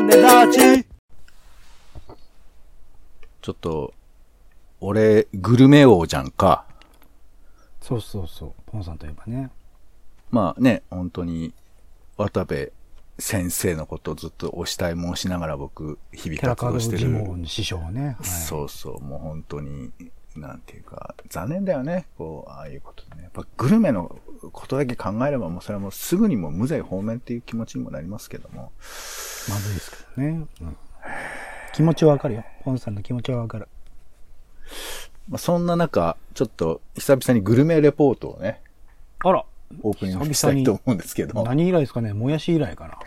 種立ちちょっと、俺、グルメ王じゃんか。そうそうそう。ポンさんといえばね。まあね、本当に、渡部先生のことをずっとお慕い申しながら僕、日々寺活動してる。ン師匠ね。はい、そうそう、もう本当に、なんていうか、残念だよね。こう、ああいうことでね。やっぱグルメのことだけ考えれば、もうそれはもうすぐにもう無罪放免っていう気持ちにもなりますけども。まずいですけどね。うん、気持ちはわかるよ。ポンさんの気持ちはわかる。まあ、そんな中、ちょっと久々にグルメレポートをね、あらオープニングしたいと思うんですけど。何以来ですかねもやし以来かな。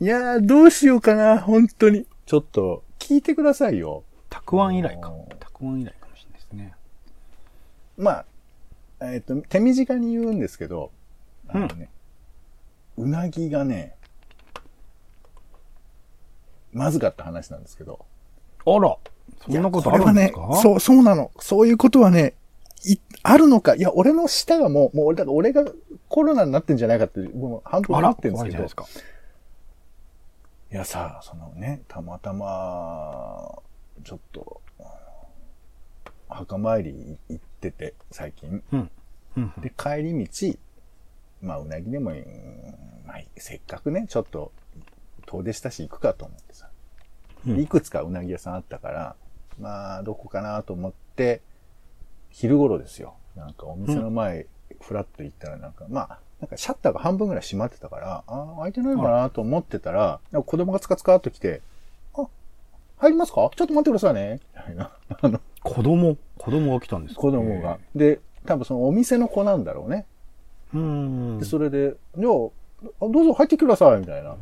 いやー、どうしようかな、本当に。ちょっと、聞いてくださいよ。たくあん以来か。たくあん以来かもしれないですね。まあ、えっ、と、手短に言うんですけど、あのね、うなぎがね、まずかった話なんですけど。あらそんなことあるんですか？ね、そう、そうなの。そういうことはね、い、あるのか。いや、俺の舌がもう、もう俺、だから俺がコロナになってんじゃないかって、もう半分あらなってるんですけど怖いじゃないです。か。いやさ、そのね、たまたま、ちょっと、墓参り行ってて、最近。うん。うん。で、帰り道、まあ、うなぎでもいい、まあ、せっかくね、ちょっと、遠出したし行くかと思ってさ。うんいくつかうなぎ屋さんあったから、まあ、どこかなと思って、昼頃ですよ。なんかお店の前、ふらっと行ったらなんか、まあ、なんかシャッターが半分ぐらい閉まってたから、ああ、開いてないのかなと思ってたら、なんか子供がつかつかっと来て、あ、入りますか？ちょっと待ってくださいね。みたいな。あの、子供子供が来たんですか？子供が。。で、多分そのお店の子なんだろうね。うーん。で、それで、じゃあ、あどうぞ入ってください、みたいな。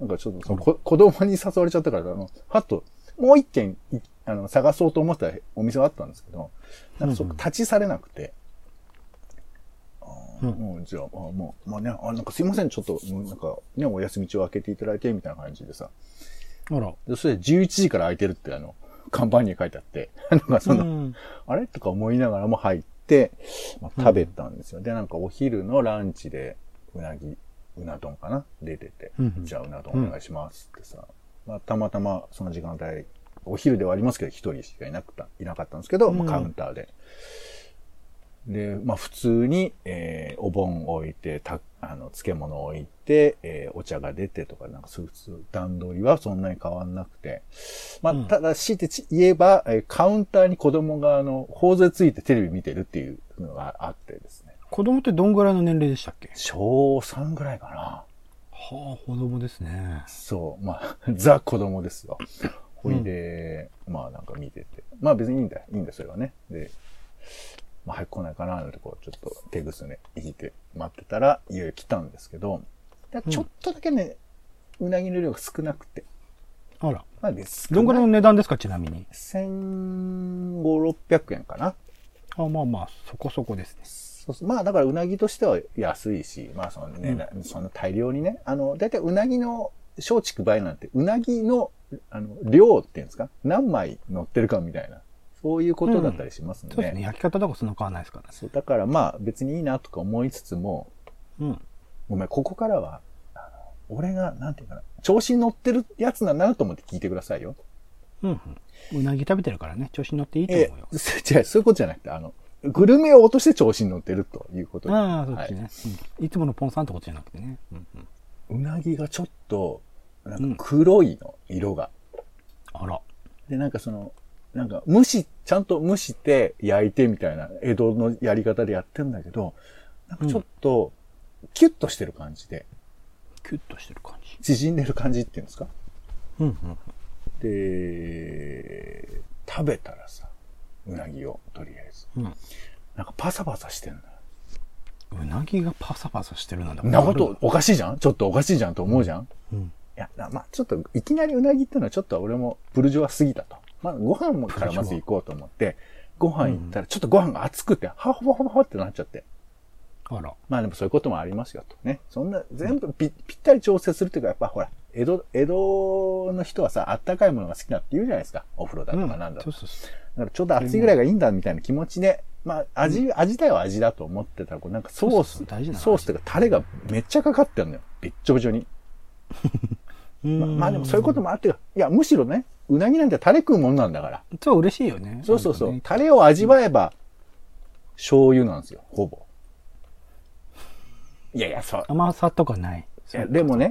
なんかちょっとその、こ子供に誘われちゃったから、あの、はっと、もう一軒い、あの、探そうと思ったお店があったんですけど、なんかそこ立ち去れなくて、うんもう、じゃあ、あもう、まあね、あ、なんかすいません、ちょっと、なんか、ね、お休み中開けていただいて、みたいな感じでさ、あら。でそれで11時から空いてるって、あの、看板に書いてあって、なんかその、うん。あれ？とか思いながらも入って、まあ、食べたんですよ。で、なんかお昼のランチで、うなぎ、うな丼かな？出てて、うんうん。じゃあうな丼お願いしますってさ、まあ、たまたまその時間帯、お昼ではありますけど、一人しかいなくた、いなかったんですけど、まあ、カウンターで。で、まあ普通に、えーお盆置いて、た、あの、漬物置いて、えーお茶が出てとか、なんかそういう普通、段取りはそんなに変わんなくて。まあ、うんただ、強いてち言えば、えーカウンターに子供が、あの、頬杖ついてテレビ見てるっていうのがあってですね。子供ってどんぐらいの年齢でしたっけ？小3ぐらいかな。はあ、子供ですね。そう、まあ、ザ子供ですよ。ほいで、まあなんか見てて。まあ別にいいんだよ。いいんだよ、それはね。で、まあ早く来ないかな、てこう、ちょっと手ぐすね、引いて待ってたら、いよいよ来たんですけど、ちょっとだけね、うなぎの量が少なくて。あら。まあです。どんぐらいの値段ですかちなみに？?1500、600円かな。あまあまあ、そこそこですね。そうまあだからうなぎとしては安いし、まあそのね、なその大量にね、あの、だいたいうなぎの松竹梅なんて、うなぎの、あの、量っていうんですか？何枚乗ってるかみたいな、そういうことだったりしますんで、そうですね。焼き方とかそんな変わらないですからね。そうだからまあ別にいいなとか思いつつも、うん。ごめん、ここからは、あの俺が、なんていうかな、調子に乗ってるやつなんだなと思って聞いてくださいよ。うん、うん。うなぎ食べてるからね、調子に乗っていいとえ思うよ。違う、そういうことじゃなくて、あの、グルメ王として調子に乗ってるということでああ、そっはいちね、うん。いつものポンさんってことじゃなくてね。うんうん。うなぎがちょっと、なんか黒いの、色が。あら。で、なんかその、なんか蒸し、ちゃんと蒸して焼いてみたいな、江戸のやり方でやってんだけど、なんかちょっと、キュッとしてる感じで、キュッとしてる感じ。縮んでる感じっていうんですか？うんうん。で、食べたらさ、うなぎを、とりあえず。うん。なんかパサパサしてんのよ。うなぎがパサパサしてるなんだ。んなこと、おかしいじゃん？ちょっとおかしいじゃんと思うじゃん、うん。いや、なまあちょっと、いきなりうなぎってのはちょっと俺もブルジョワすぎたと。まあご飯もからまず行こうと思って、ご飯行ったらちょっとご飯が熱くて、はほほほほってなっちゃって。あら。まあでもそういうこともありますよと。ね。そんな、全部ぴぴったり調整するっていうか、やっぱほら、江戸、江戸の人はさ、あったかいものが好きだって言うじゃないですか。お風呂だとかなんだとか。そうそうそう。だからちょうど暑いぐらいがいいんだみたいな気持ちで、まあ味、味自体は味だと思ってたら、こうなんかソース、そうそうソースというかタレがめっちゃかかってるのよ。びっちょびちょに。ままあでもそういうこともあって、いや、むしろね、うなぎなんてタレ食うもんなんだから。そう、嬉しいよね。そうそうそう。ねタレを味わえば、醤油なんですよ、ほぼ。いやいや、そう。甘さとかない。いやでもね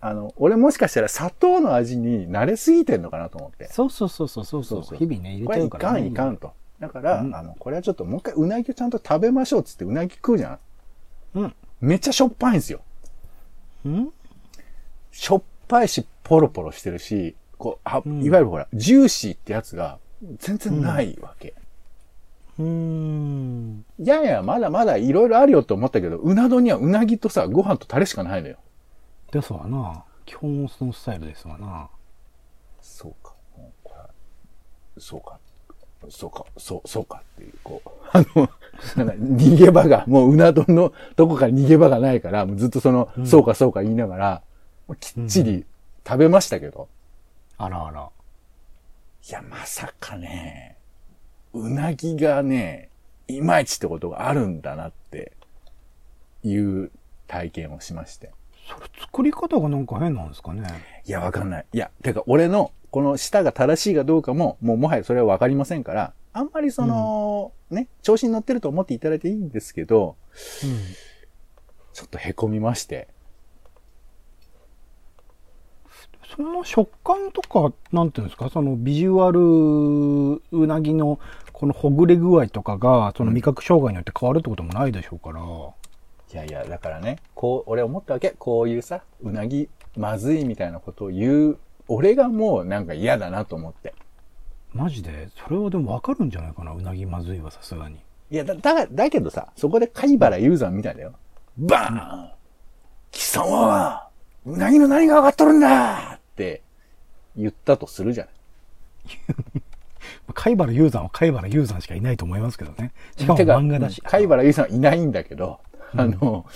あの、俺もしかしたら砂糖の味に慣れすぎてんのかなと思って。そうかそうそうそうそうそうそうそう日々ね、入これいれちゃうから、ね。かんいかんと。だから、うんあの、これはちょっともう一回うなぎをちゃんと食べましょうっつってうなぎ食うじゃん。うん。めっちゃしょっぱいんですよ。うん？しょっぱいし、ポロポロしてるし、こう、あ、うんいわゆるほら、ジューシーってやつが全然ないわけ。うーん。いやいや、まだまだいろいろあるよと思ったけど、うな丼にはうなぎとさ、ご飯とタレしかないのよ。ですわな。基本そのスタイルですわな。そうか。これそうか。そうか。そう、そうかっていう、こう、あの、逃げ場が、もううな丼のどこかに逃げ場がないから、もうずっとその、うんそうかそうか言いながら、きっちり食べましたけど、あらあら。いや、まさかね、うなぎがね、いまいちってことがあるんだなっていう体験をしまして。それ作り方がなんか変なんですかね。いや、わかんない。いや、てか、俺の、この舌が正しいかどうかも、もうもはやそれはわかりませんから、あんまりその、ね、調子に乗ってると思っていただいていいんですけど、うん。ちょっと凹みまして。その食感とか、なんていうんですか、そのビジュアルうなぎのこのほぐれ具合とかが、その味覚障害によって変わるってこともないでしょうから。いやいや、だからね、こう、俺思ったわけ。こういうさ、うなぎ、まずいみたいなことを言う、俺がもうなんか嫌だなと思って。マジで？それはでもわかるんじゃないかな、うなぎまずいはさすがに。いや、だ、だ、だけどさ、そこで貝原雄山みたいだよ。バーン貴様は、うなぎの何が上がっとるんだって言ったとするじゃない。貝原雄山は貝原雄山しかいないと思いますけどね。しかも漫画だし。貝原雄さんはいないんだけど、あの、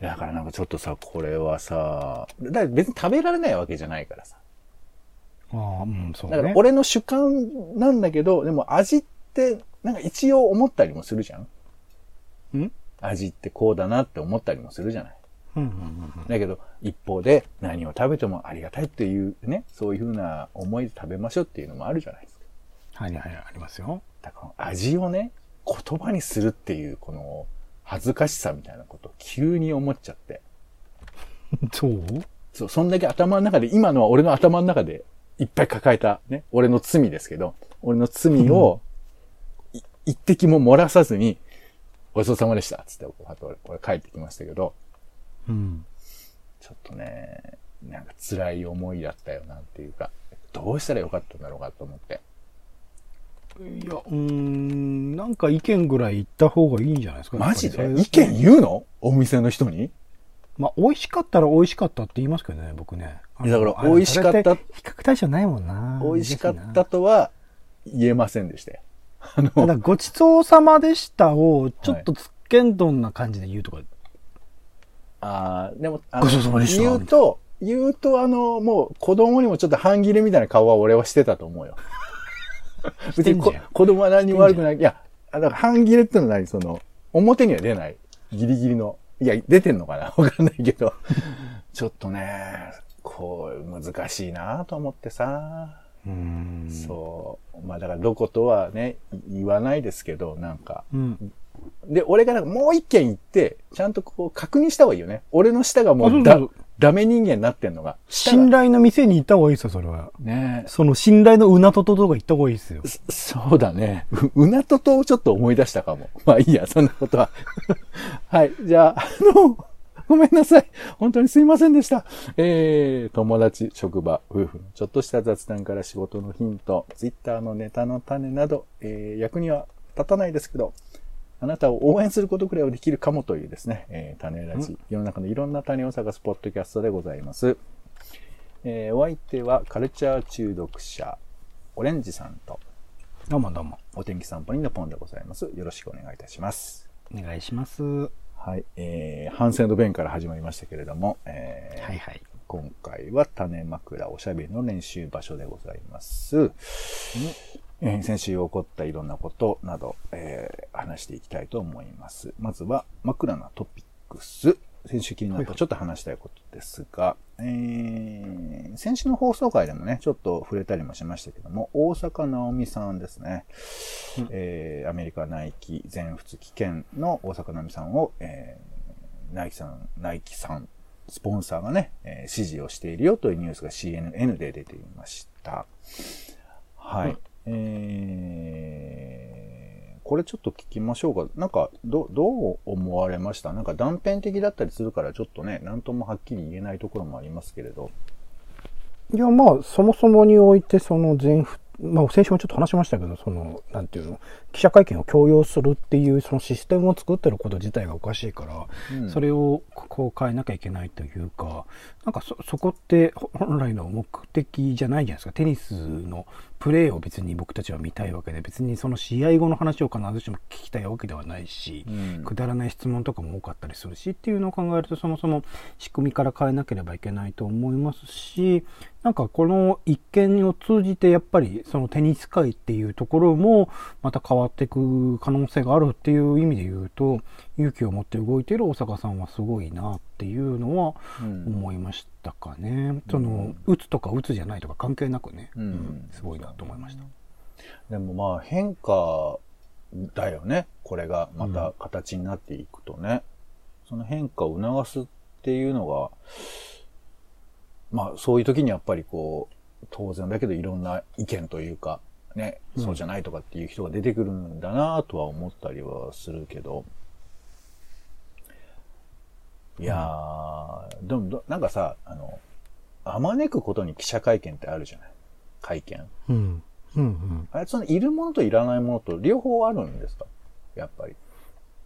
だからなんかちょっとさ、これはさ、だ別に食べられないわけじゃないからさ。ああ、うん、そうね。だから俺の主観なんだけど、でも味って、なんか一応思ったりもするじゃんん？味ってこうだなって思ったりもするじゃない。だけど、一方で何を食べてもありがたいっていうね、そういうふうな思いで食べましょうっていうのもあるじゃないですか。はいはい、ありますよ。だから味をね、言葉にするっていうこの恥ずかしさみたいなことを急に思っちゃって。そう？そう、そんだけ頭の中で、今のは俺の頭の中でいっぱい抱えたね、俺の罪ですけど、俺の罪を、い一滴も漏らさずに、ごちそうさまでしたつって、俺俺帰ってきましたけど、うん。ちょっとね、なんか辛い思いだったよなっていうか、どうしたらよかったんだろうかと思って。いや、うーん、なんか意見ぐらい言った方がいいんじゃないですか。マジで？意見言うの？お店の人に？まあ、美味しかったら美味しかったって言いますけどね、僕ね。だから美味しかった比較対象ないもんな。美味しかったとは言えませんでしたよ。あの、だ、ごちそうさまでしたを、ちょっとつっけんどんな感じで言うとか。あーでも、あの言うと、言うと、あの、もう子供にもちょっと半切れみたいな顔は俺はしてたと思うよ。別に子供は何にも悪くない。いや、あだから半切れってのは何？その、表には出ない。ギリギリの。いや、出てんのかな？わかんないけど。ちょっとね、こう、難しいなと思ってさ。うーん。そう。まあだからどことはね、い言わないですけど、なんか。う。うん。で、俺がなんかもう一件言って、ちゃんとこう確認した方がいいよね。俺の舌がもううだダメ人間になってんのが。信頼の店に行った方がいいですよ、それは。ねその信頼のうなとととか行った方がいいですよ。そそうだね。ううなととをちょっと思い出したかも。まあいいや、そんなことは。はい。じゃあ、あの、ごめんなさい。本当にすいませんでした。えー、友達、職場、夫婦のちょっとした雑談から仕事のヒント、ツイッターのネタの種など、えー、役には立たないですけど、あなたを応援することくらいはできるかもというですね、えー、種ラジ、世の中のいろんな種を探すポッドキャストでございます。えー、お相手はカルチャー中毒者、オレンジさんと、どうもどうも。お天気散歩にのポンでございます。よろしくお願いいたします。お願いします。ははい。えー、反省の弁から始まりましたけれども、えーいはい。今回は種枕おしゃべりの練習場所でございます。えー先週起こったいろんなことなど、えー話していきたいと思います。まずは枕なトピックス。先週気になったちょっと話したいことですが、えー、先週の放送回でもね、ちょっと触れたりもしましたけども、大阪直美さんですね、うんえー、アメリカナイキ全仏危険の大阪直美さんを、えー、ナイキさん、ナイキさん、スポンサーがね、えー、支持をしているよというニュースが CNN で出ていました。はい。うんえー、これちょっと聞きましょうか。なんか、ど、どう思われました？なんか断片的だったりするから、ちょっとね、なんともはっきり言えないところもありますけれど。いや、まあ、そもそもにおいて、その全仏、まあ、先週もちょっと話しましたけど、その、なんていうの、記者会見を強要するっていう、そのシステムを作ってること自体がおかしいから、うんそれをこう変えなきゃいけないというか、なんかそ、そこって本来の目的じゃないじゃないですか。テニスのプレーを別に僕たちは見たいわけで、別にその試合後の話を必ずしも聞きたいわけではないし、うん。くだらない質問とかも多かったりするしっていうのを考えるとそもそも仕組みから変えなければいけないと思いますしなんかこの一件を通じてやっぱりそのテニス界っていうところもまた変わっていく可能性があるっていう意味で言うと勇気を持って動いている大阪さんはすごいなっていうのはうん。思いましたかね。その打つとか打つじゃないとか関係なくね、うんすごいなと思いました。でもまあ変化だよね。これがまた形になっていくとね。その変化を促すっていうのが、まあそういう時にやっぱりこう、当然だけどいろんな意見というか、ね、うんそうじゃないとかっていう人が出てくるんだなとは思ったりはするけど。いやー、でもど、なんかさ、あの、あまねくことに記者会見ってあるじゃない？会見。うんうんうんあれ、そのいるものといらないものと両方あるんですか？やっぱり。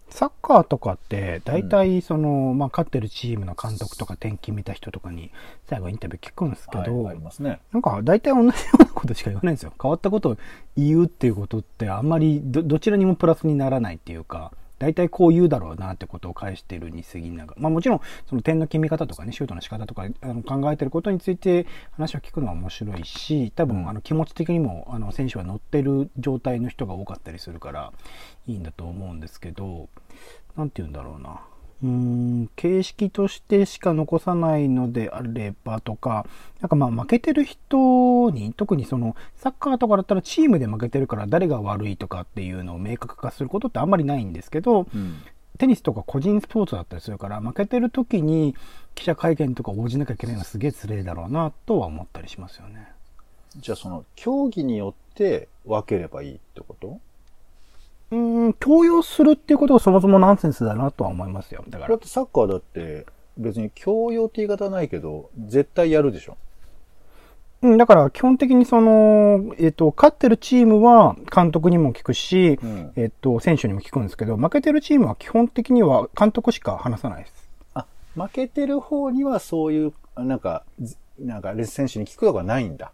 サッカーとかって、大体その、まあ、勝ってるチームの監督とか転勤見た人とかに、最後インタビュー聞くんですけど、はい、ありますね。なんか大体同じようなことしか言わないんですよ。変わったことを言うっていうことって、あんまりどどちらにもプラスにならないっていうか、大体こう言うだろうなってことを返してるに過ぎながら、まあもちろん、その点の決め方とかね、シュートの仕方とかあの考えてることについて話を聞くのは面白いし、多分あの気持ち的にもあの選手は乗ってる状態の人が多かったりするから、いいんだと思うんですけど、何て言うんだろうな。うーん、形式としてしか残さないのであればとか、なんかまあ負けてる人に、特にそのサッカーとかだったらチームで負けてるから誰が悪いとかっていうのを明確化することってあんまりないんですけど、うん。テニスとか個人スポーツだったりするから、負けてる時に記者会見とか応じなきゃいけないのはすげえ失礼だろうなとは思ったりしますよね。じゃあその、競技によって分ければいいってこと？うーん、強要するっていうことがそもそもナンセンスだなとは思いますよ。だからだっ。てサッカーだって別に強要って言い方ないけど、絶対やるでしょ。うん、だから基本的にその、えっ、と、勝ってるチームは監督にも聞くし、うんえっ、と、選手にも聞くんですけど、負けてるチームは基本的には監督しか話さないです。あ、負けてる方にはそういう、なんか、ずなんかレス選手に聞くとかないんだ。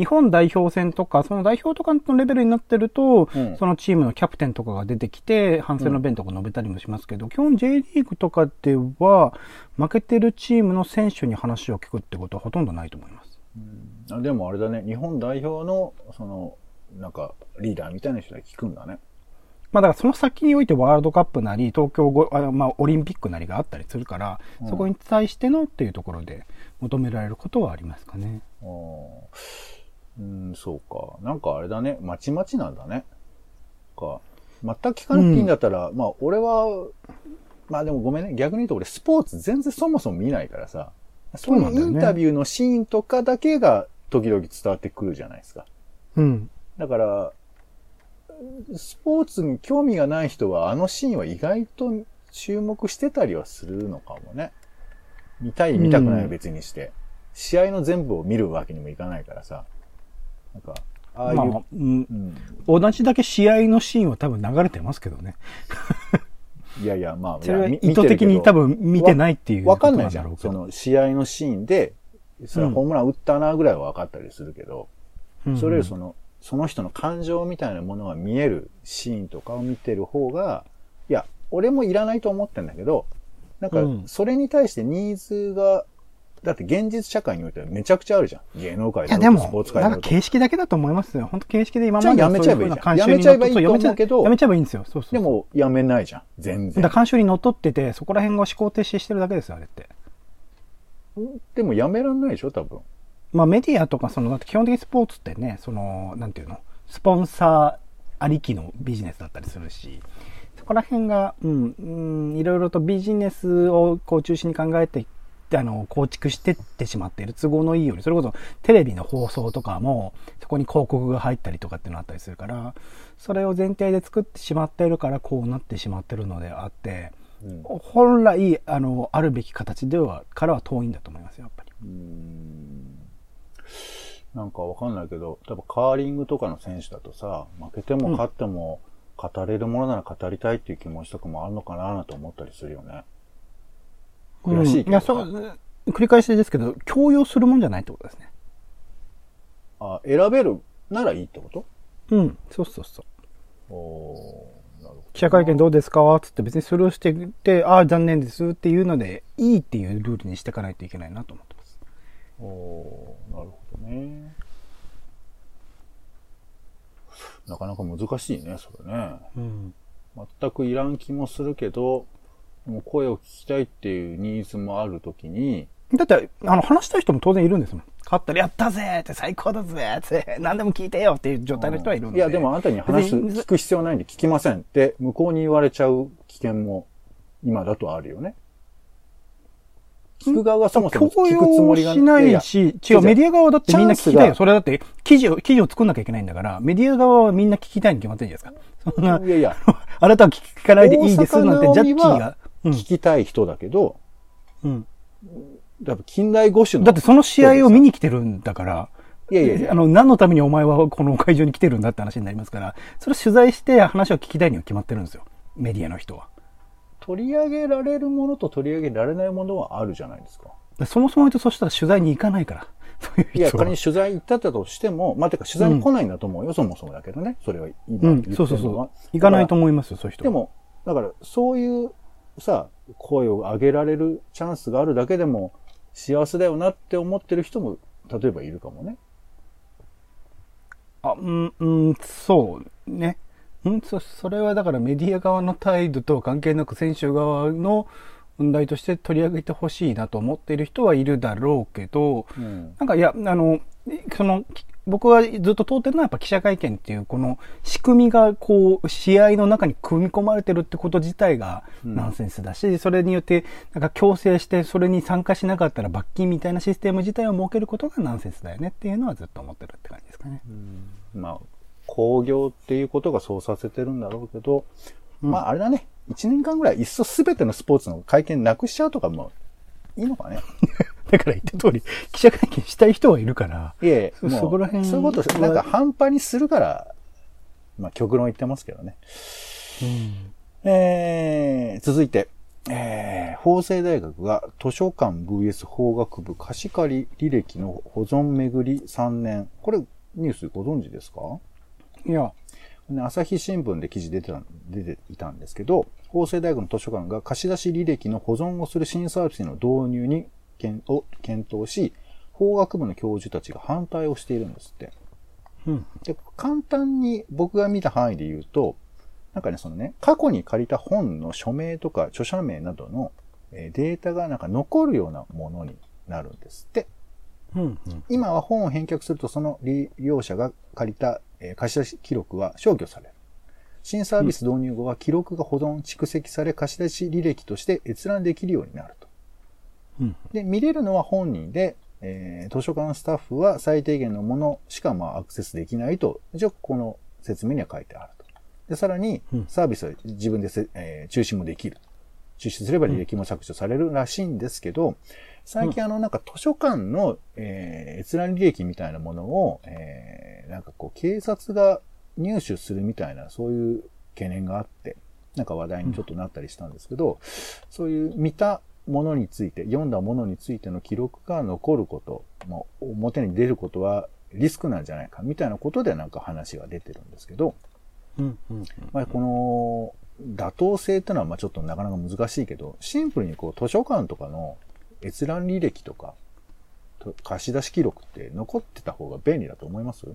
日本代表戦とか、その代表とかのレベルになってると、うんそのチームのキャプテンとかが出てきて、反省の弁とか述べたりもしますけど、基本 J リーグとかでは、負けてるチームの選手に話を聞くってことはほとんどないと思います。あでもあれだね、日本代表の、その、なんか、リーダーみたいな人に聞くんだね。まあだからその先においてワールドカップなり、東京ごあのまあオリンピックなりがあったりするから、うんそこに対してのっていうところで求められることはありますかね。あーうん、そうか。なんかあれだね、まちまちなんだね。か。全く聞かなくていいんだったら、まあ俺は、まあでもごめんね、逆に言うと俺スポーツ全然そもそも見ないからさ、そうインタビューのシーンとかだけが時々伝わってくるじゃないですか。うん。だから、スポーツに興味がない人はあのシーンは意外と注目してたりはするのかもね。見たい見たくないは別にして。試合の全部を見るわけにもいかないからさ。なんか、ああいう、まあ、うん。うん、同じだけ試合のシーンは多分流れてますけどね。いやいや、まあ、それは意図的に多分見てないっていうわかんなじゃん。その試合のシーンで、それはホームラン打ったなぐらいは分かったりするけど、うん。それよりその、その人の感情みたいなものが見えるシーンとかを見てる方が、いや、俺もいらないと思ってんだけど、なんかうん、それに対してニーズがだって現実社会においてはめちゃくちゃあるじゃん。芸能界とスポーツ、界だろうと。なんか形式だけだと思いますよ。本当形式で今までやめちゃえばいいじゃんやめちゃえばいいと思うけどやめちゃえばいいんですよ。そうそう。でも、やめないじゃん。全然だ。から慣習にのっとってて、そこら辺が思考停止してるだけですよ、あれって。でもやめらんないでしょ、多分。まあメディアとか、その、だって基本的にスポーツってね、その、なんていうの、スポンサーありきのビジネスだったりするし、そこら辺が、うん、うん、いろいろとビジネスをこう中心に考えて、あの、構築してってしまっている都合のいいように、それこそテレビの放送とかも、そこに広告が入ったりとかっていうのがあったりするから、それを前提で作ってしまっているから、こうなってしまってるのであって、うん本来、あの、あるべき形では、からは遠いんだと思いますよ、やっぱり。うーんなんかわかんないけど、例えばカーリングとかの選手だとさ、負けても勝っても語れるものなら語りたいっていう気持ちとかもあるのかななんて思ったりするよね。悔しいけどうんいや、そう、繰り返しですけど、強要するもんじゃないってことですね。あ、選べるならいいってこと？うん、そうそうそう。おーなるほど。記者会見どうですか？つって別にスルーしてて、ああ、残念ですっていうので、いいっていうルールにしていかないといけないなと思ってます。おーなるほどね。なかなか難しいね、それね。うん。全くいらん気もするけど、でも声を聞きたいっていうニーズもあるときに、だって、あの、話したい人も当然いるんですもん。勝ったらやったぜって最高だぜって何でも聞いてよっていう状態の人はいるんで。いや、でもあなたに話す、聞く必要ないんで聞きませんって、向こうに言われちゃう危険も今だとあるよね。聞く側がそもそも強聞くつもりが要しないし、違う、メディア側だってみんな聞きたいよ。それだって、記事を、記事を作んなきゃいけないんだから、メディア側はみんな聞きたいに決まってるじゃないですか。そんな、いやいや、あなたは聞かないでいいですなんてジャッキーが。うん聞きたい人だけど、うん。やっぱ近代五種の。だってその試合を見に来てるんだから、いやいやいやあの、何のためにお前はこの会場に来てるんだって話になりますから、それ取材して話を聞きたいには決まってるんですよ。メディアの人は。取り上げられるものと取り上げられないものはあるじゃないですか。でそもそも言うとそしたら取材に行かないから。そういういや、仮に取材行ったとしても、まあ、てか取材に来ないんだと思うよ、そもそもだけどね。それは今うん言ってるのは。、そうそうそう。行かないとだ思いますよ、そういう人でも、だから、そういうさ、声を上げられるチャンスがあるだけでも、幸せだよなって思ってる人も、例えばいるかもね。あ、うん、うん、そうね。うん、そ、それはだからメディア側の態度とは関係なく選手側の問題として取り上げてほしいなと思っている人はいるだろうけど、うん。なんかいや、あの、その、き僕はずっと通ってるのはやっぱ記者会見っていうこの仕組みがこう試合の中に組み込まれてるってこと自体がうんナンセンスだし、それによってなんか強制してそれに参加しなかったら罰金みたいなシステム自体を設けることがナンセンスだよねっていうのはずっと思ってるって感じですかね。まあ、工業っていうことがそうさせてるんだろうけど、まあ、あれだね。一年間ぐらい、いっそすべてのスポーツの会見なくしちゃうとかも、いいのかね。だから言った通り、記者会見したい人はいるから、いえ、そこら辺そういうこと、なんか半端にするから、まあ、極論言ってますけどね。えー、続いて、えー、法政大学が図書館 VS 法学部貸し借り履歴の保存巡り3年。これ、ニュースご存知ですか？いや、ね朝日新聞で記事出てた出ていたんですけど、法政大学の図書館が貸し出し履歴の保存をする新サービスの導入に検を検討し、法学部の教授たちが反対をしているんですって。うん。で簡単に僕が見た範囲で言うと、なんかね、そのね、過去に借りた本の署名とか著者名などのえーデータがなんか残るようなものになるんですって。うん。うん。今は本を返却するとその利用者が借りた、えー貸し出し記録は消去される。新サービス導入後は記録が保存、蓄積され貸し出し履歴として閲覧できるようになると。うん。で、見れるのは本人で、えー図書館スタッフは最低限のものしかまあアクセスできないと、一応この説明には書いてあると。で、さらにうんサービスは自分でせ、えー中止もできる。中止すれば履歴も削除されるらしいんですけど、最近あのなんか図書館の、えー閲覧履歴みたいなものを、えーなんかこう警察が入手するみたいなそういう懸念があって、なんか話題にちょっとなったりしたんですけど、そういう見たものについて、読んだものについての記録が残ること、まあ、表に出ることはリスクなんじゃないかみたいなことでなんか話が出てるんですけど、うん。うん。まあ、この妥当性っていうのはまあちょっとなかなか難しいけど、シンプルにこう図書館とかの閲覧履歴とか、と貸し出し記録って残ってた方が便利だと思います？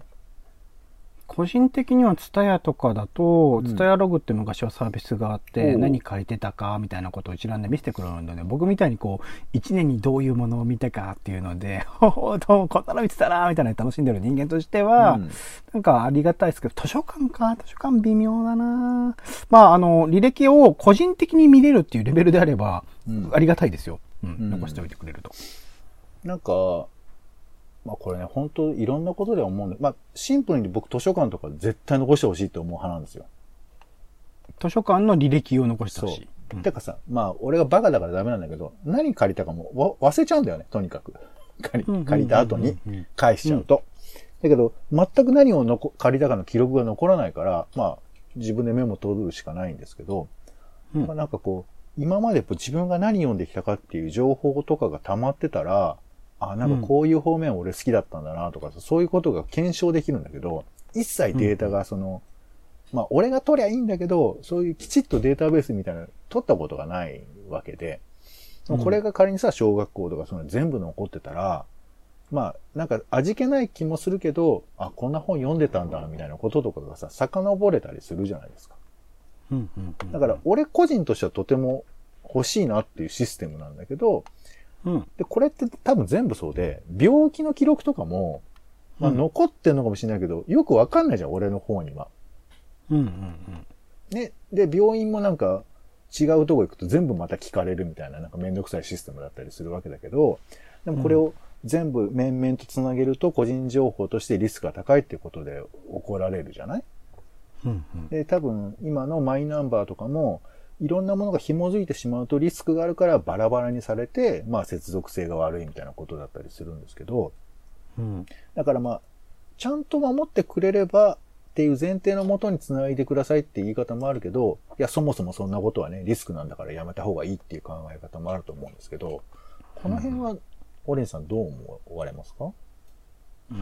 個人的には TSUTAYA とかだと、ん。TSUTAYA ログって昔はサービスがあって、何借りてたかみたいなことを一覧で見せてくれるんでね、僕みたいにこう、1年にどういうものを見たかっていうので、ほほどうこんなの見てたなみたいなの楽しんでる人間としては、うん。なんかありがたいですけど、図書館か？図書館微妙だな。まあ、あの、履歴を個人的に見れるっていうレベルであれば、うん。ありがたいですよ。うん、うん。残しておいてくれると。なんか、まあこれね、本当いろんなことで思うんで、まあシンプルに僕図書館とか絶対残してほしいって思う派なんですよ。図書館の履歴を残してほしい。。うんてかさ、まあ俺がバカだからダメなんだけど、何借りたかもわ忘れちゃうんだよね、とにかく。借り借りた後に返しちゃうと。だけど、全く何をのこ借りたかの記録が残らないから、まあ自分でメモ取るしかないんですけど、うんまあなんかこう、今まで自分が何読んできたかっていう情報とかが溜まってたら、あ、なんかこういう方面俺好きだったんだなとか、そういうことが検証できるんだけど、一切データがその、まあ俺が取りゃいいんだけど、そういうきちっとデータベースみたいなの取ったことがないわけで、うん。これが仮にさ、小学校とかその全部残ってたら、まあ、なんか味気ない気もするけど、あ、こんな本読んでたんだ、みたいなこととかがさ、遡れたりするじゃないですか。うんうんうん。だから、俺個人としてはとても欲しいなっていうシステムなんだけど、うん。で、これって多分全部そうで、病気の記録とかも、まあうん残ってんのかもしれないけど、よくわかんないじゃん、俺の方には。うんうんね。で、病院もなんか違うとこ行くと全部また聞かれるみたいな、なんかめんどくさいシステムだったりするわけだけど、でもこれを全部面々とつなげると個人情報としてリスクが高いっていうことで怒られるじゃない？うん。うんうんで、多分今のマイナンバーとかも、いろんなものが紐づいてしまうとリスクがあるからバラバラにされて、まあ接続性が悪いみたいなことだったりするんですけど、うん。だからまあ、ちゃんと守ってくれればっていう前提のもとに繋いでくださいって言い方もあるけど、いや、そもそもそんなことはね、リスクなんだからやめた方がいいっていう考え方もあると思うんですけど、この辺は、オレンさんどう思われますか？だ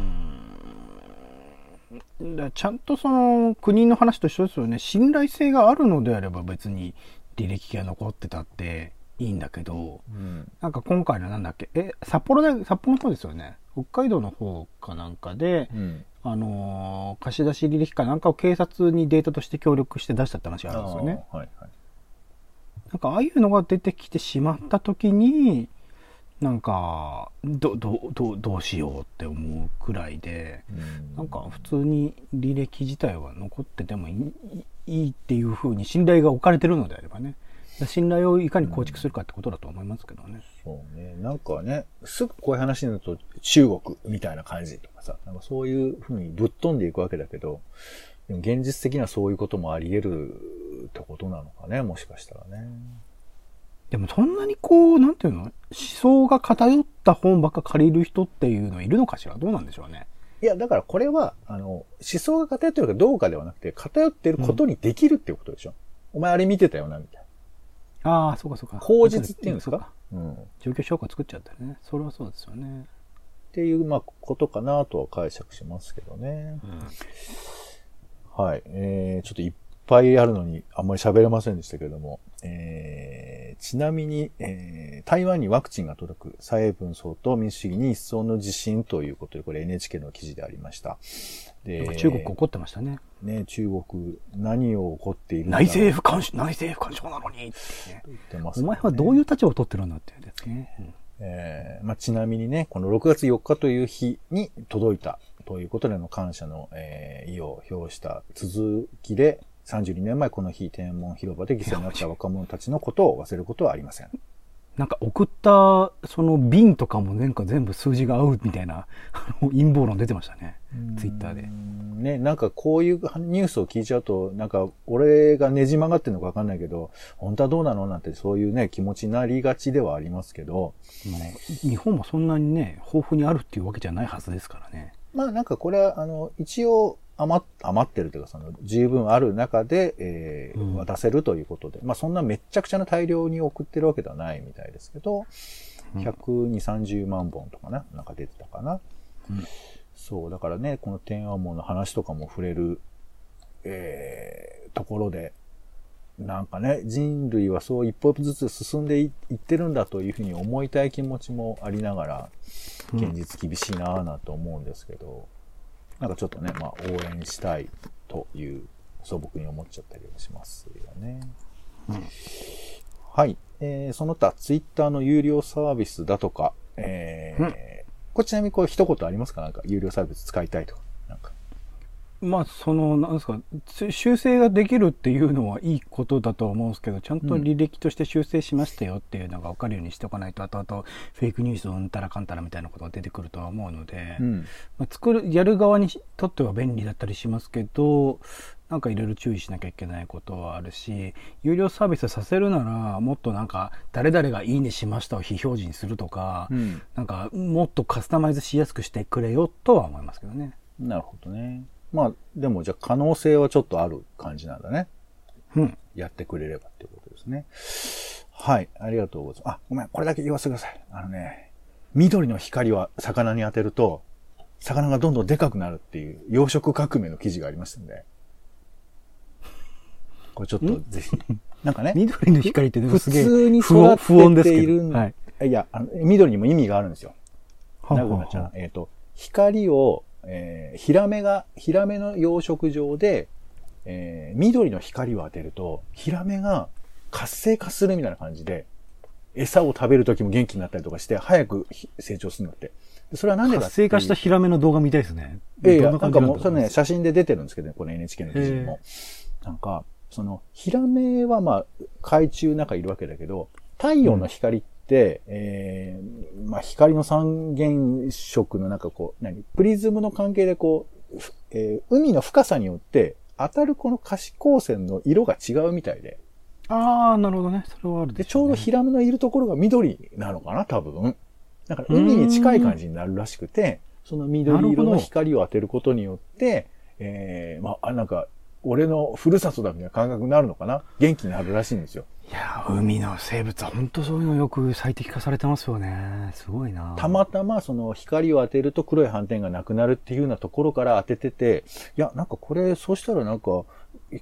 ちゃんとその国の話と一緒ですよね信頼性があるのであれば別に履歴が残ってたっていいんだけどうん。なんか今回のなんだっけ？え札幌で札幌の方ですよね北海道の方かなんかで、うん。あのー貸し出し履歴かなんかを警察にデータとして協力して出したって話があるんですよねはいはい。なんかああいうのが出てきてしまった時になんかどどどどうしようって思うくらいでうんなんか普通に履歴自体は残っててもいいっていうふうに信頼が置かれてるのであればね信頼をいかに構築するかってことだと思いますけどね。そうね。なんかね、すぐこういう話になると中国みたいな感じとかさ、なんかそういうふうにぶっ飛んでいくわけだけど、でも現実的にはそういうこともあり得るってことなのかね、もしかしたらね。でもそんなにこう、なんていうの？思想が偏った本ばっか借りる人っていうのはいるのかしら？どうなんでしょうね。いや、だからこれは、あの、思想が偏ってるかどうかではなくて、偏ってることにできるっていうことでしょ。お前あれ見てたよな、みたいな。ああ、そうかそうか。口実っていうんですか？うん。っ状況証拠作っちゃったね。それはそうですよね。ていう、まあ、ことかなとは解釈しますけどね。はい。えー、ちょっといっぱいあるのにあんまり喋れませんでしたけれども、えー、ちなみに、えー、台湾にワクチンが届く蔡英文総統民主主義に一層の自信ということで、これ NHK の記事でありました。で、中国怒ってましたね。ね、中国何を起こっている内政不干渉、内政不干渉なのにね。言ってます、お前はどういう立場を取ってるんだっていうやつね。うんえーまあ、ちなみにね、この6月4日という日に届いたということでの感謝の、えー意を表した続きで、32年前この日天安門広場で犠牲になった若者たちのことを忘れることはありません。なんか送ったその瓶とかもなんか全部数字が合うみたいな 陰謀論出てましたね。ツイッターで。ね、なんかこういうニュースを聞いちゃうと、なんか俺がねじ曲がってるのかわかんないけど、本当はどうなのなんてそういうね、気持ちになりがちではありますけど、もう日本もそんなにね、豊富にあるっていうわけじゃないはずですからね。まあなんかこれは、あの、一応余余ってるというか、その十分ある中で、えーうん。渡せるということで、まあそんなめっちゃくちゃな大量に送ってるわけではないみたいですけど、うん。120、30万本とかな、なんか出てたかな。うん。そう、だからね、この天安門の話とかも触れる、えーところで、なんかね、人類はそう一歩ずつ進んでいいってるんだというふうに思いたい気持ちもありながら、現実厳しいなぁなと思うんですけど、なんかちょっとね、まあ応援したいという素朴に思っちゃったりはしますよね。うんはい。えーその他、ツイッターの有料サービスだとか、えーうんこれちなみにこう一言ありますか？なんか有料サービス使いたいとか。まあ、その、なんですか、つ修正ができるっていうのはいいことだとは思うんですけど、ちゃんと履歴として修正しましたよっていうのが分かるようにしておかないと、後々フェイクニュースうんたらかんたらみたいなことが出てくるとは思うので、うん。まあ、作る、やる側にとっては便利だったりしますけど、なんかいろいろ注意しなきゃいけないことはあるし、有料サービスさせるなら、もっとなんか、誰々がいいねしましたを非表示にするとか、うん。なんか、もっとカスタマイズしやすくしてくれよとは思いますけどね。なるほどね。まあ、でもじゃあ可能性はちょっとある感じなんだね。うん。やってくれればっていうことですね。はい。ありがとうございます。あ、ごめん。これだけ言わせてください。あのね、緑の光は魚に当てると、魚がどんどんでかくなるっていう養殖革命の記事がありましたんで。これちょっとぜひ。なんかね、緑の光ってでも普すげえ通に育てですけど。ているんはい。いや、あの緑にも意味があるんですよ。はなぐなちゃん、えっ、と、光を、えーヒラメが、ヒラメの養殖場で、えー緑の光を当てると、ヒラメが活性化するみたいな感じで、餌を食べる時も元気になったりとかして、早くひ成長するんだって。でそれはなんでか活性化したヒラメの動画見たいですね。いやいや、どなんかもう、それね、写真で出てるんですけどね、この NHK の記事にも。なんか、その、ヒラメはまあ、海中の中いるわけだけど、太陽の光って、えーまあ、光の三原色のなんかこう、何？プリズムの関係でこう、ふえー海の深さによって、当たるこの可視光線の色が違うみたいで。ああ、なるほどね。それはあるで、ねちょうどヒラメのいるところが緑なのかな、多分。だから海に近い感じになるらしくて、その緑色の光を当てることによって、えー、まあ、あなんか、俺のふるさとだみたいな感覚になるのかな？元気になるらしいんですよ。いやー、海の生物は本当そういうのよく最適化されてますよね。すごいな。たまたまその光を当てると黒い斑点がなくなるっていうようなところから当ててて、いや、なんかこれ、そうしたらなんか、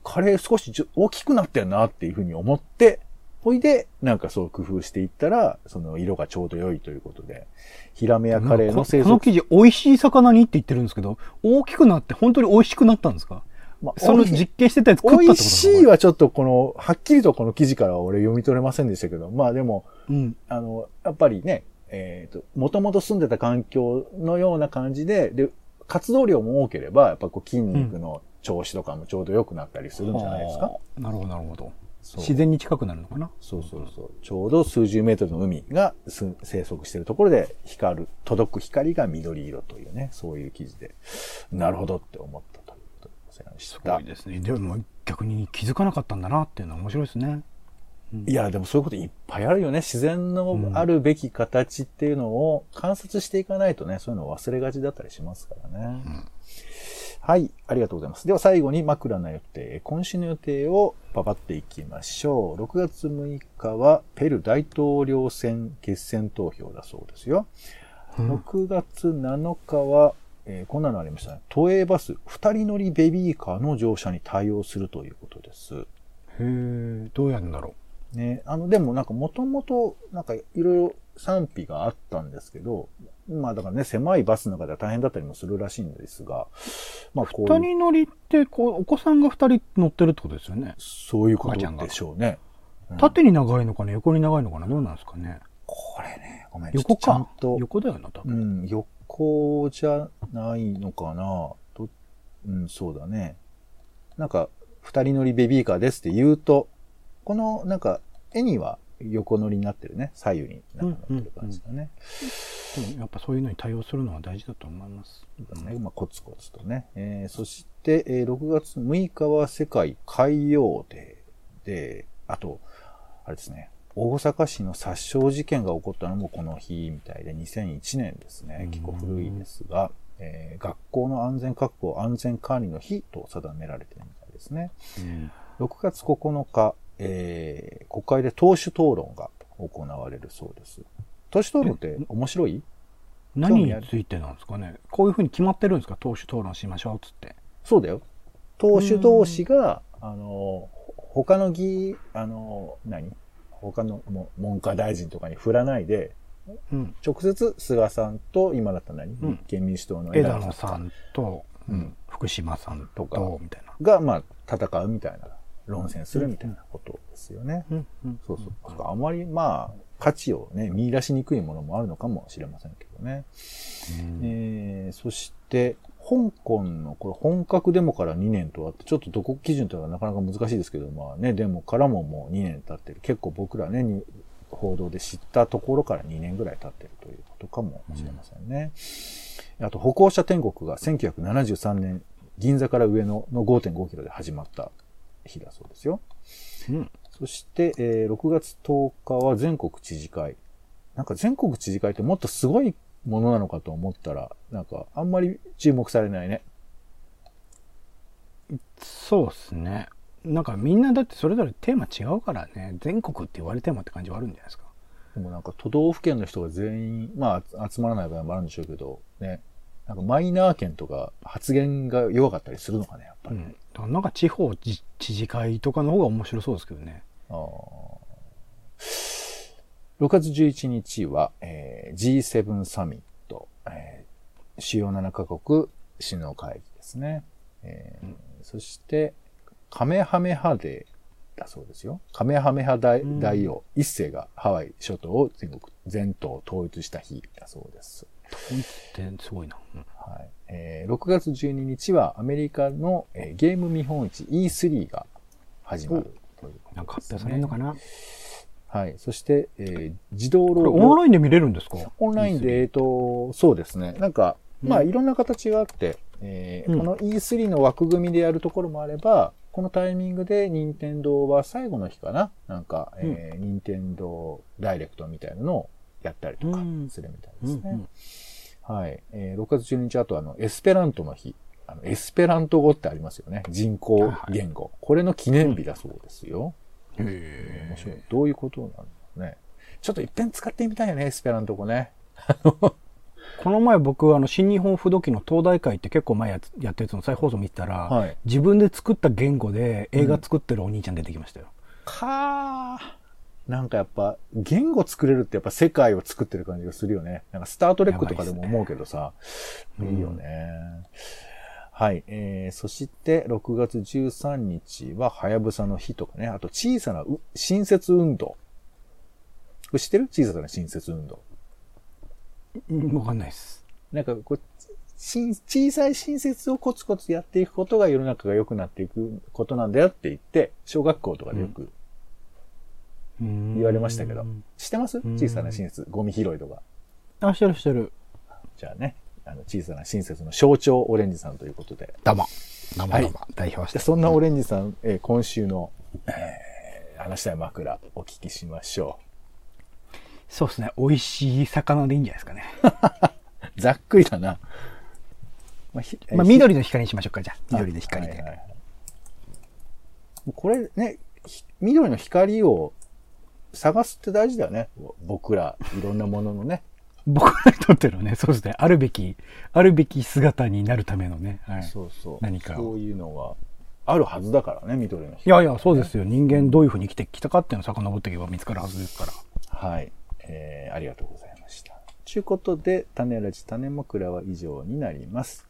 カレー少し大きくなってんなっていうふうに思って、ほいで、なんかそう工夫していったら、その色がちょうど良いということで、ヒラメやカレーの生息ここの記事、美味しい魚にって言ってるんですけど、大きくなって本当に美味しくなったんですかまあその実験してたやつ食ったって美味ことですかしいはちょっとこの、はっきりとこの記事からは俺読み取れませんでしたけど、まあでも、うん。あの、やっぱりね、えっ、と、もともと住んでた環境のような感じで、で、活動量も多ければ、やっぱこう筋肉の調子とかもちょうど良くなったりするんじゃないですか？はあなるほど、なるほど。自然に近くなるのかな？そうそうそう。ちょうど数十メートルの海がす生息しているところで光る、届く光が緑色というね、そういう記事で、なるほどって思ったということでしすた。ごいですね。でも逆に気づかなかったんだなっていうのは面白いですね。いや、でもそういうこといっぱいあるよね。自然のあるべき形っていうのを観察していかないとね、そういうのを忘れがちだったりしますからね。はい、ありがとうございます。では最後に枕の予定、今週の予定をパパっていきましょう。6月6日はペル大統領選決選投票だそうですよ。うん6月7日は、えーこんなのありましたね。都営バス2人乗りベビーカーの乗車に対応するということです。へえ、どうやるんだろね、あの、でもなんかもともと、なんかいろいろ賛否があったんですけど、まあだからね、狭いバスの中では大変だったりもするらしいんですが、まあ二人乗りって、こう、お子さんが二人乗ってるってことですよね。そういうことでしょうね。うん縦に長いのかな横に長いのかなどうなんですかねこれね、ごめん、横かとちゃんと、横だよな、多う分。ん、横じゃないのかな？と、うん、そうだね。なんか、二人乗りベビーカーですって言うと、この、なんか、絵には横乗りになってるね。左右になんかなってる感じだね。でもやっぱそういうのに対応するのは大事だと思います。だね。まあ、コツコツとね。えーそして、えー6月6日は世界海洋デーで、あと、あれですね、大阪市の殺傷事件が起こったのもこの日みたいで、2001年ですね。結構古いですが、えー学校の安全確保、安全管理の日と定められているみたいですね。うん6月9日、えー国会で党首討論が行われるそうです。党首討論って面白い？何についてなんですかね？こういうふうに決まってるんですか？党首討論しましょうっつって。そうだよ。党首同士が、あの、他の議、あの、何？他のも文科大臣とかに振らないで、うん。直接菅さんと今だったら何、うん立憲民主党の枝野さんと、ううんん、福島さんととかみたいな。が、まあ、戦うみたいな、論戦するみたいなことですよね。うん。うん。そうそう。あまり、まあ、価値をね、見出しにくいものもあるのかもしれませんけどね。えー、そして、香港の、これ本格デモから2年とあって、ちょっとどこ基準というのはなかなか難しいですけど、まあね、デモからももう2年経ってる。結構僕らね、に報道で知ったところから2年ぐらい経ってるということかもしれませんね。あと、歩行者天国が1973年、銀座から上野の5.5キロで始まった日だそうですよ。うん。そして、えー6月10日は全国知事会。なんか全国知事会ってもっとすごいものなのかと思ったら、なんかあんまり注目されないね。そうですね。なんかみんなだってそれぞれテーマ違うからね、全国って言われてもって感じはあるんじゃないですか。でもなんか都道府県の人が全員、まあ集まらない場合もあるんでしょうけど、ね。なんかマイナー県とか発言が弱かったりするのかね、やっぱりね。うん。なんか地方自知事会とかの方が面白そうですけどね。あー6月11日は、えー G7 サミット、えー主要7カ国首脳会議ですね。えーうんそして、カメハメハデーだそうですよ。カメハメハ大うん大王一世がハワイ諸島を全国、全島統一した日だそうです。統一ってすごいな。うんはいえー6月12日はアメリカの、えーゲーム見本市 E3 が始まるということです、ね。なんか発表されるのかな？はい。そして、えー自動これロオンラインで見れるんですか？オンラインで、えっと、そうですね。なんか、まあ、うんいろんな形があって、えーうんこの E3 の枠組みでやるところもあれば、このタイミングで任天堂は最後の日かな？なんか、えー任天堂ダイレクトみたいなのをやったりとかうんするみたいうんですね。はい。えー6月12日、あとあの、エスペラントの日。あの、エスペラント語ってありますよね。人工言語。これの記念日だそうですよ。面白いえ。。どういうことなんだろうね。ちょっと一遍使ってみたいよね、エスペラント語ね。この前僕、あの、新日本不動機の東大会って結構前やったやつの再放送見てたら、はい。自分で作った言語で映画作ってるお兄ちゃん出てきましたよ。かー。なんかやっぱ、言語作れるってやっぱ世界を作ってる感じがするよね。なんかスタートレックとかでも思うけどさ、いねいいよね。はい。えー、そして、6月13日は、はやぶさの日とかね。あと、小さなう新設運動。これ知ってる？小さな新設運動。うんわかんないです。なんかこう、新小さい新設をコツコツやっていくことが世の中が良くなっていくことなんだよって言って、小学校とかでよく言言われましたけど、知ってます？ん小さな新設、ゴミ拾いとか。あ、してるしてる。じゃあね、あの小さな親切の象徴オレンジさんということで。どうも。どうもはいどうも。代表して。でそんなオレンジさん、えー今週の、えー、話したい枕お聞きしましょそうですね。美味しい魚でいいんじゃないですかね。う。ざっくりだな。まあ、ひまあ、緑の光にしましょうか、じゃあ。緑の光で。はいはいはいこれね、ひ緑の光を探すって大事だよね。僕ら、いろんなもののね。僕らにとってのね、そうですね。あるべき、あるべき姿になるためのね。はい。そうそう。何かをそういうのがあるはずだからね、緑のい光。やいや、そうですよ。人間どういうふうに生きてきたかっていうのを遡っていけば見つかるはずですから。はい。えー、ありがとうございました。ということで、種ラジ種枕は以上になります。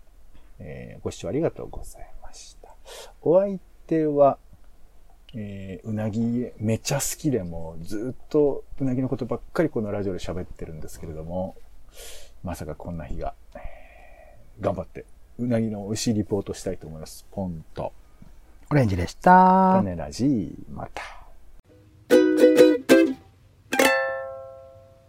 えー、ご視聴ありがとうございました。お相手は、えー、うなぎめちゃ好きでもうずっとうなぎのことばっかりこのラジオで喋ってるんですけれども、まさかこんな日が、えー頑張ってうなぎの美味しいリポートしたいと思います。ポンと、オレンジでした。種ラジまた。